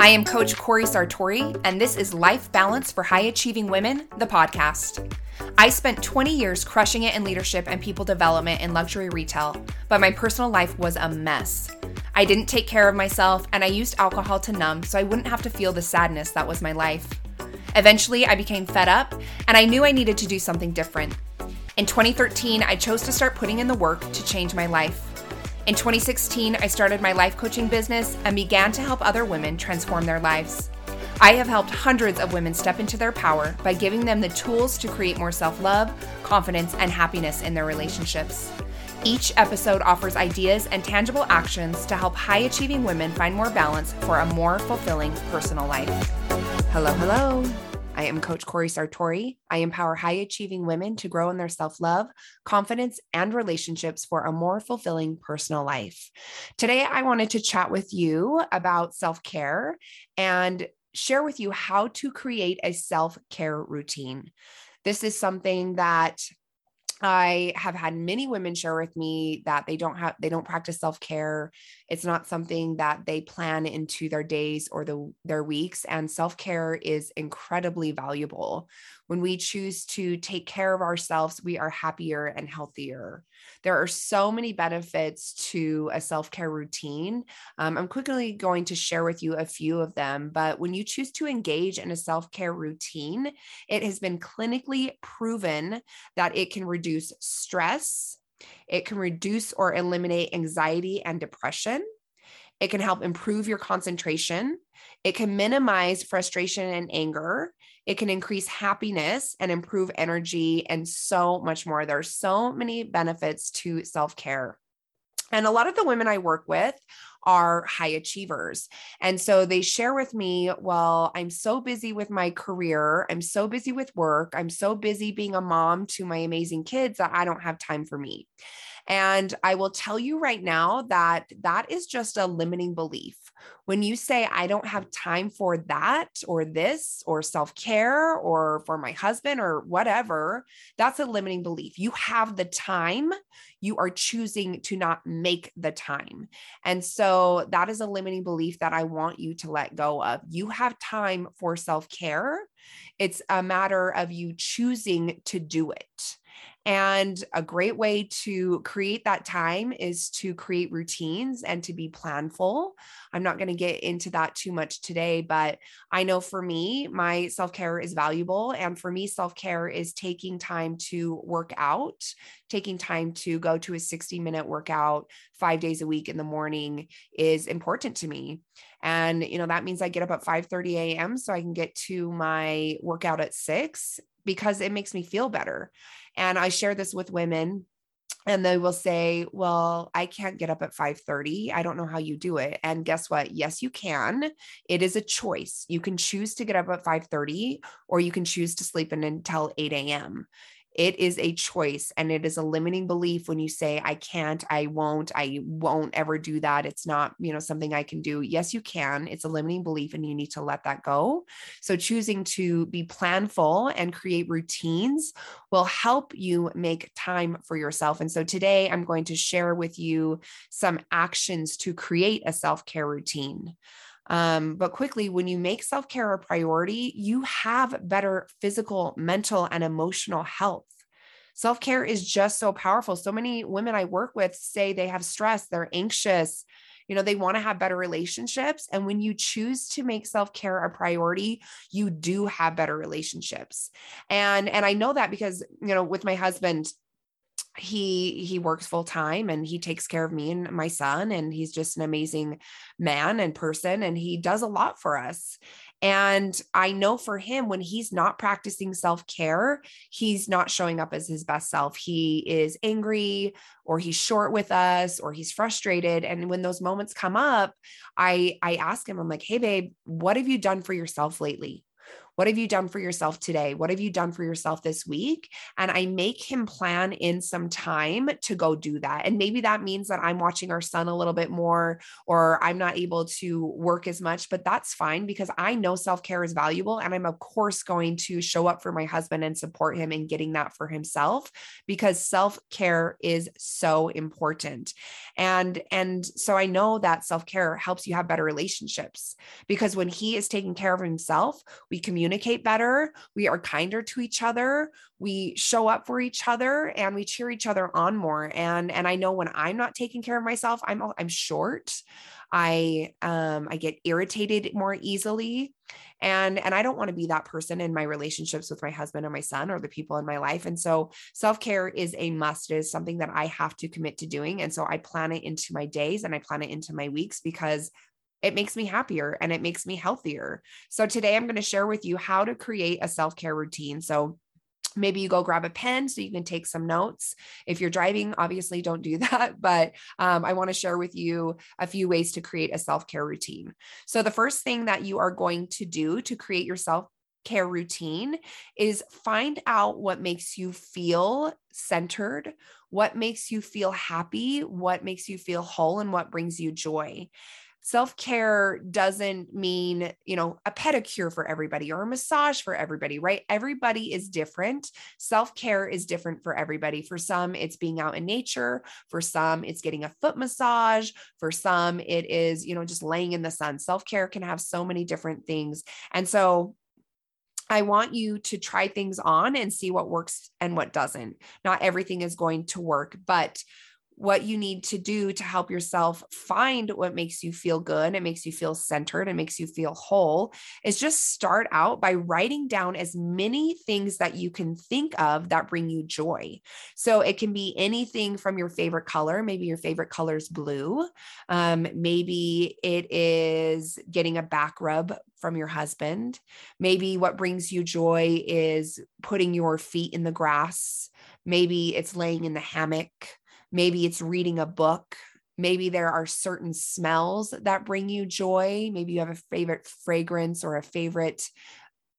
I am Coach Cori Sartori, and this is Life Balance for High Achieving Women, the podcast. I spent 20 years crushing it in leadership and people development in luxury retail, but my personal life was a mess. I didn't take care of myself, and I used alcohol to numb so I wouldn't have to feel the sadness that was my life. Eventually, I became fed up, and I knew I needed to do something different. In 2013, I chose to start putting in the work to change my life. In 2016, I started my life coaching business and began to help other women transform their lives. I have helped hundreds of women step into their power by giving them the tools to create more self love, confidence, and happiness in their relationships. Each episode offers ideas and tangible actions to help high achieving women find more balance for a more fulfilling personal life. Hello, hello. I am Coach Cori Sartori. I empower high achieving women to grow in their self love, confidence, and relationships for a more fulfilling personal life. Today, I wanted to chat with you about self care and share with you how to create a self care routine. This is something that I have had many women share with me that they don't have they don't practice self-care. It's not something that they plan into their days or the their weeks and self-care is incredibly valuable. When we choose to take care of ourselves, we are happier and healthier. There are so many benefits to a self care routine. Um, I'm quickly going to share with you a few of them, but when you choose to engage in a self care routine, it has been clinically proven that it can reduce stress, it can reduce or eliminate anxiety and depression. It can help improve your concentration. It can minimize frustration and anger. It can increase happiness and improve energy and so much more. There are so many benefits to self care. And a lot of the women I work with are high achievers. And so they share with me, well, I'm so busy with my career. I'm so busy with work. I'm so busy being a mom to my amazing kids that I don't have time for me. And I will tell you right now that that is just a limiting belief. When you say, I don't have time for that or this or self care or for my husband or whatever, that's a limiting belief. You have the time, you are choosing to not make the time. And so that is a limiting belief that I want you to let go of. You have time for self care. It's a matter of you choosing to do it. And a great way to create that time is to create routines and to be planful. I'm not going to get into that too much today, but I know for me, my self care is valuable. And for me, self care is taking time to work out, taking time to go to a 60 minute workout five days a week in the morning is important to me. And, you know, that means I get up at 5 30 a.m. so I can get to my workout at six because it makes me feel better. And I share this with women and they will say well i can't get up at 5:30 i don't know how you do it. And guess what? Yes you can. It is a choice. You can choose to get up at 5:30 or you can choose to sleep in until 8 a.m it is a choice and it is a limiting belief when you say i can't i won't i won't ever do that it's not you know something i can do. Yes you can it's a limiting belief and you need to let that go. So choosing to be planful and create routines will help you make time for yourself. And so today i'm going to share with you some actions to create a self-care routine um, but quickly, when you make self care a priority, you have better physical, mental, and emotional health. Self care is just so powerful. So many women I work with say they have stress, they're anxious, you know they want to have better relationships and when you choose to make self-care a priority you do have better relationships and and i know that because you know with my husband he he works full time and he takes care of me and my son and he's just an amazing man and person and he does a lot for us. And i know for him when he's not practicing self-care he's not showing up as his best self. He is angry or he's short with us or he's frustrated. And when those moments come up i i ask him i'm like hey babe what have you done for yourself lately What have you done for yourself today? What have you done for yourself this week? And I make him plan in some time to go do that. And maybe that means that I'm watching our son a little bit more or I'm not able to work as much, but that's fine because I know self care is valuable. And I'm, of course, going to show up for my husband and support him in getting that for himself because self care is so important. And, and so I know that self care helps you have better relationships because when he is taking care of himself, we communicate better, we are kinder to each other, we show up for each other and we cheer each other on more. And and I know when I'm not taking care of myself I'm I'm short. I um I get irritated more easily. And and I don't want to be that person in my relationships with my husband or my son or the people in my life. And so self-care is a must. It is something that I have to commit to doing. And so I plan it into my days and I plan it into my weeks because it makes me happier and it makes me healthier. So today I'm going to share with you how to create a self-care routine. So maybe you go grab a pen so you can take some notes if you're driving obviously don't do that but um, i want to share with you a few ways to create a self-care routine so the first thing that you are going to do to create your self care routine is find out what makes you feel centered, what makes you feel happy, what makes you feel whole, and what brings you joy self care doesn't mean, you know, a pedicure for everybody or a massage for everybody, right? Everybody is different. Self care is different for everybody. For some, it's being out in nature. For some, it's getting a foot massage. For some, it is, you know, just laying in the sun. Self care can have so many different things. And so, I want you to try things on and see what works and what doesn't. Not everything is going to work, but what you need to do to help yourself find what makes you feel good it makes you feel centered and makes you feel whole is just start out by writing down as many things that you can think of that bring you joy. So it can be anything from your favorite color maybe your favorite color is blue um, maybe it is getting a back rub from your husband maybe what brings you joy is putting your feet in the grass maybe it's laying in the hammock Maybe it's reading a book. Maybe there are certain smells that bring you joy. Maybe you have a favorite fragrance or a favorite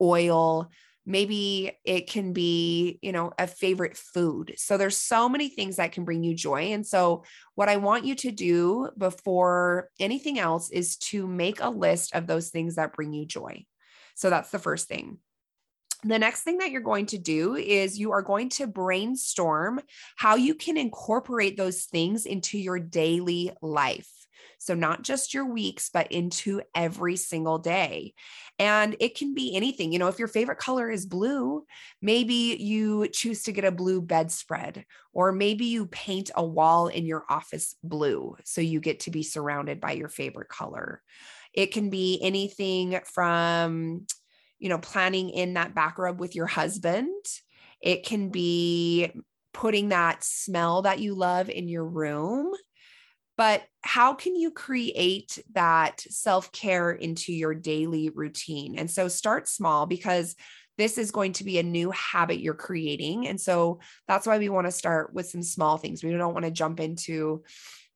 oil. Maybe it can be, you know, a favorite food. So there's so many things that can bring you joy. And so what I want you to do before anything else is to make a list of those things that bring you joy. So that's the first thing the next thing that you're going to do is you are going to brainstorm how you can incorporate those things into your daily life. So, not just your weeks, but into every single day. And it can be anything. You know, if your favorite color is blue, maybe you choose to get a blue bedspread, or maybe you paint a wall in your office blue. So you get to be surrounded by your favorite color. It can be anything from you know, planning in that back rub with your husband. It can be putting that smell that you love in your room. But how can you create that self care into your daily routine? And so start small because this is going to be a new habit you're creating. And so that's why we want to start with some small things. We don't want to jump into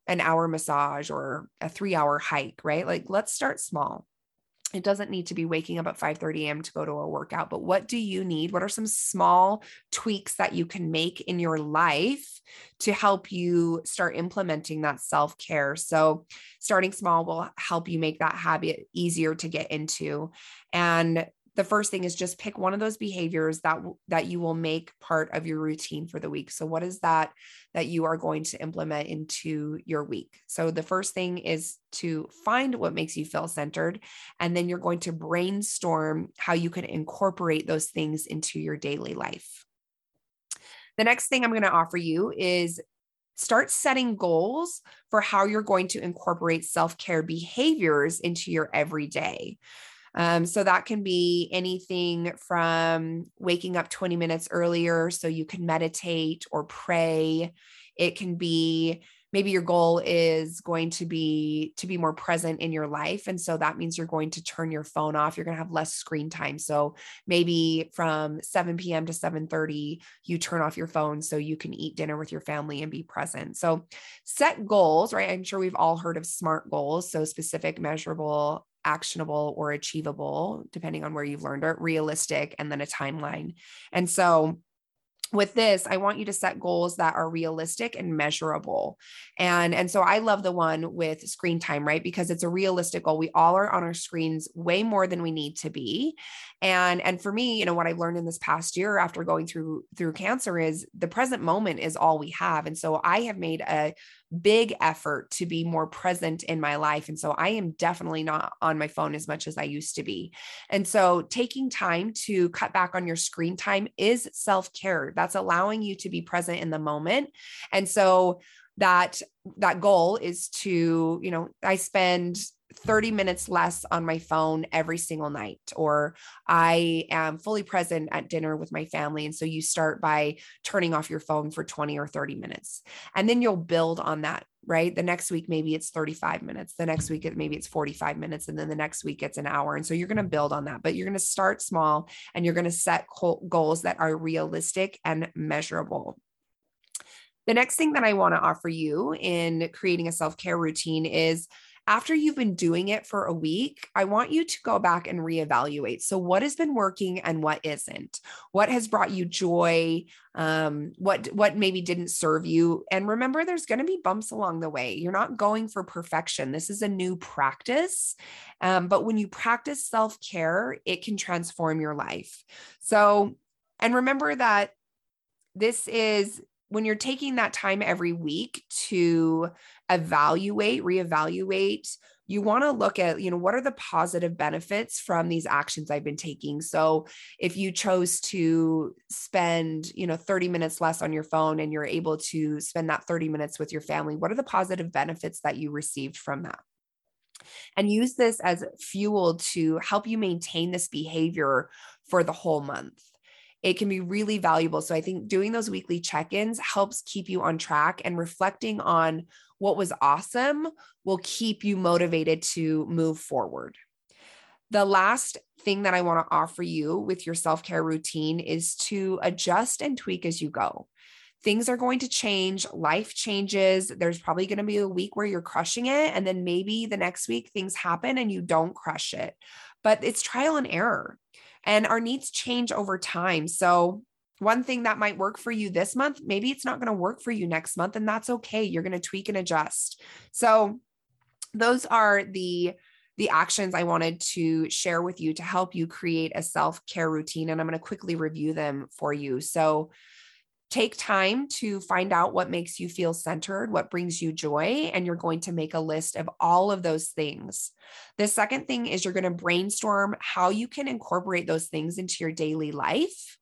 an hour massage or a three hour hike, right? Like, let's start small it doesn't need to be waking up at 5 30 a.m to go to a workout but what do you need? What are some small tweaks that you can make in your life to help you start implementing that self-care? So starting small will help you make that habit easier to get into. And the first thing is just pick one of those behaviors that that you will make part of your routine for the week. So what is that that you are going to implement into your week? So the first thing is to find what makes you feel centered and then you're going to brainstorm how you can incorporate those things into your daily life. The next thing i'm going to offer you is start setting goals for how you're going to incorporate self-care behaviors into your everyday um, so that can be anything from waking up 20 minutes earlier so you can meditate or pray. It can be maybe your goal is going to be to be more present in your life and so that means you're going to turn your phone off. You're going to have less screen time. So maybe from 7 p.m to 7.30 you turn off your phone so you can eat dinner with your family and be present. So set goals right? I'm sure we've all heard of smart goals so specific measurable actionable or achievable, depending on where you've learned it, realistic, and then a timeline. And so with this i want you to set goals that are realistic and measurable and and so i love the one with screen time right because it's a realistic goal we all are on our screens way more than we need to be and and for me you know what i've learned in this past year after going through through cancer is the present moment is all we have and so i have made a big effort to be more present in my life. And so I am definitely not on my phone as much as I used to be. And so taking time to cut back on your screen time is self care. That's allowing you to be present in the moment. And so that that goal is to you know i spend 30 minutes less on my phone every single night, or I am fully present at dinner with my family. And so you start by turning off your phone for 20 or 30 minutes. And then you'll build on that, right? The next week, maybe it's 35 minutes. The next week, maybe it's 45 minutes. And then the next week, it's an hour. And so you're going to build on that, but you're going to start small and you're going to set goals that are realistic and measurable. The next thing that I want to offer you in creating a self care routine is after you've been doing it for a week, I want you to go back and reevaluate. So, what has been working and what isn't? What has brought you joy? Um, what what maybe didn't serve you? And remember, there's going to be bumps along the way. You're not going for perfection. This is a new practice, um, but when you practice self care, it can transform your life. So, and remember that this is when you're taking that time every week to evaluate, reevaluate, you want to look at, you know, what are the positive benefits from these actions I've been taking? So if you chose to spend, you know, 30 minutes less on your phone and you're able to spend that 30 minutes with your family, what are the positive benefits that you received from that? And use this as fuel to help you maintain this behavior for the whole month it can be really valuable. So I think doing those weekly check ins helps keep you on track and reflecting on what was awesome will keep you motivated to move forward. The last thing that I want to offer you with your self care routine is to adjust and tweak as you go. Things are going to change, life changes. There's probably going to be a week where you're crushing it, and then maybe the next week things happen and you don't crush it. But it's trial and error and our needs change over time. So, one thing that might work for you this month, maybe it's not going to work for you next month, and that's okay. You're going to tweak and adjust. So, those are the the actions I wanted to share with you to help you create a self care routine. And I'm going to quickly review them for you. So, Take time to find out what makes you feel centered, what brings you joy, and you're going to make a list of all of those things. The second thing is you're going to brainstorm how you can incorporate those things into your daily life.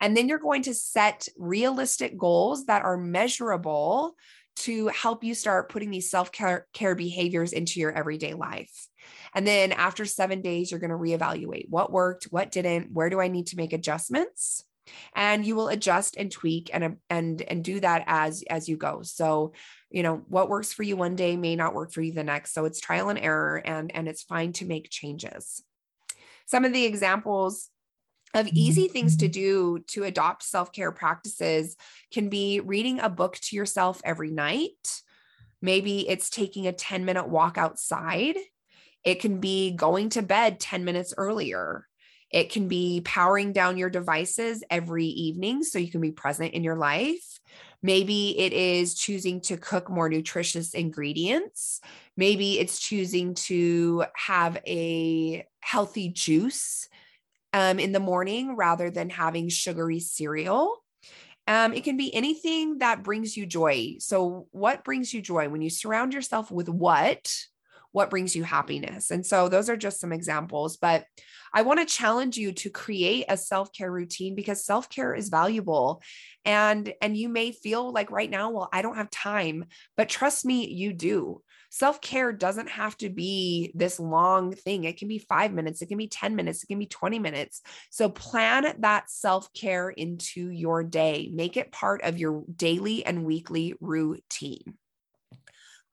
And then you're going to set realistic goals that are measurable to help you start putting these self care behaviors into your everyday life. And then after seven days, you're going to reevaluate what worked, what didn't, where do I need to make adjustments? And you will adjust and tweak and and and do that as as you go. So you know what works for you one day may not work for you the next. So it's trial and error and and it's fine to make changes. Some of the examples of easy things to do to adopt self-care practices can be reading a book to yourself every night. Maybe it's taking a 10 minute walk outside. It can be going to bed 10 minutes earlier it can be powering down your devices every evening so you can be present in your life. Maybe it is choosing to cook more nutritious ingredients. Maybe it's choosing to have a healthy juice um, in the morning rather than having sugary cereal. Um, it can be anything that brings you joy. So, what brings you joy when you surround yourself with what? What brings you happiness? And so, those are just some examples. But I want to challenge you to create a self-care routine because self-care is valuable. And and you may feel like right now, well, I don't have time, but trust me, you do. Self-care doesn't have to be this long thing. It can be 5 minutes, it can be 10 minutes, it can be 20 minutes. So plan that self-care into your day. Make it part of your daily and weekly routine.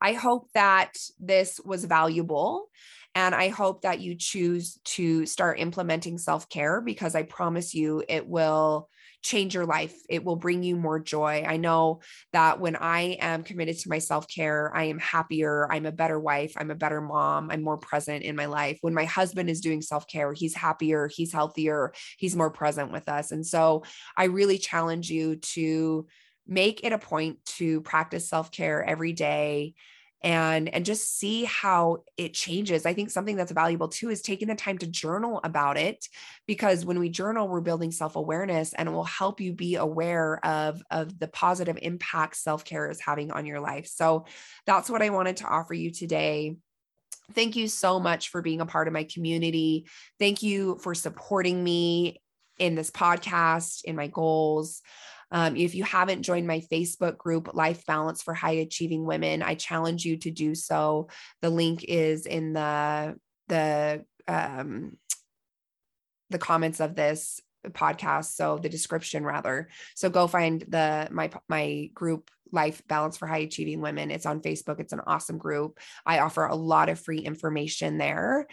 I hope that this was valuable. And I hope that you choose to start implementing self care because I promise you it will change your life. It will bring you more joy. I know that when I am committed to my self care, I am happier. I'm a better wife. I'm a better mom. I'm more present in my life. When my husband is doing self care, he's happier. He's healthier. He's more present with us. And so I really challenge you to make it a point to practice self care every day and and just see how it changes i think something that's valuable too is taking the time to journal about it because when we journal we're building self-awareness and it will help you be aware of of the positive impact self-care is having on your life so that's what i wanted to offer you today Thank you so much for being a part of my community. Thank you for supporting me in this podcast, in my goals. Um, if you haven't joined my Facebook group, Life Balance for High Achieving Women, I challenge you to do so. The link is in the the um, the comments of this podcast so the description rather. So go find the my my group life balance for high achieving women. It's on facebook. It's an awesome group. I offer a lot of free information there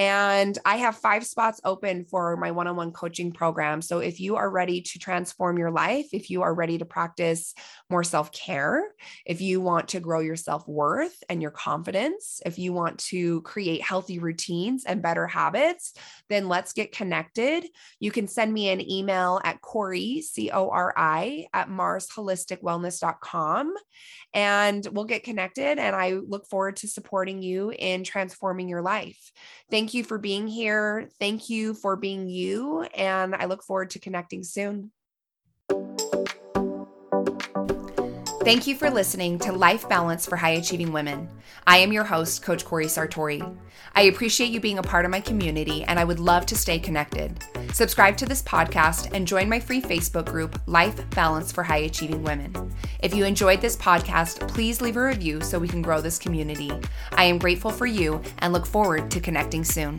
and I have five spots open for my one on one coaching program. So if you are ready to transform your life, if you are ready to practice more self care, if you want to grow your self worth and your confidence, if you want to create healthy routines and better habits, then let's get connected. You can send me an email at Cori, C O R I, at marsholisticwellness.com and we'll get connected. And I look forward to supporting you in transforming your life. Thank you for being here. Thank you for being you. And I look forward to connecting soon. Thank you for listening to Life Balance for High Achieving Women. I am your host, Coach Cori Sartori. I appreciate you being a part of my community and I would love to stay connected. Subscribe to this podcast and join my free Facebook group, Life Balance for High Achieving Women. If you enjoyed this podcast, please leave a review so we can grow this community. I am grateful for you and look forward to connecting soon.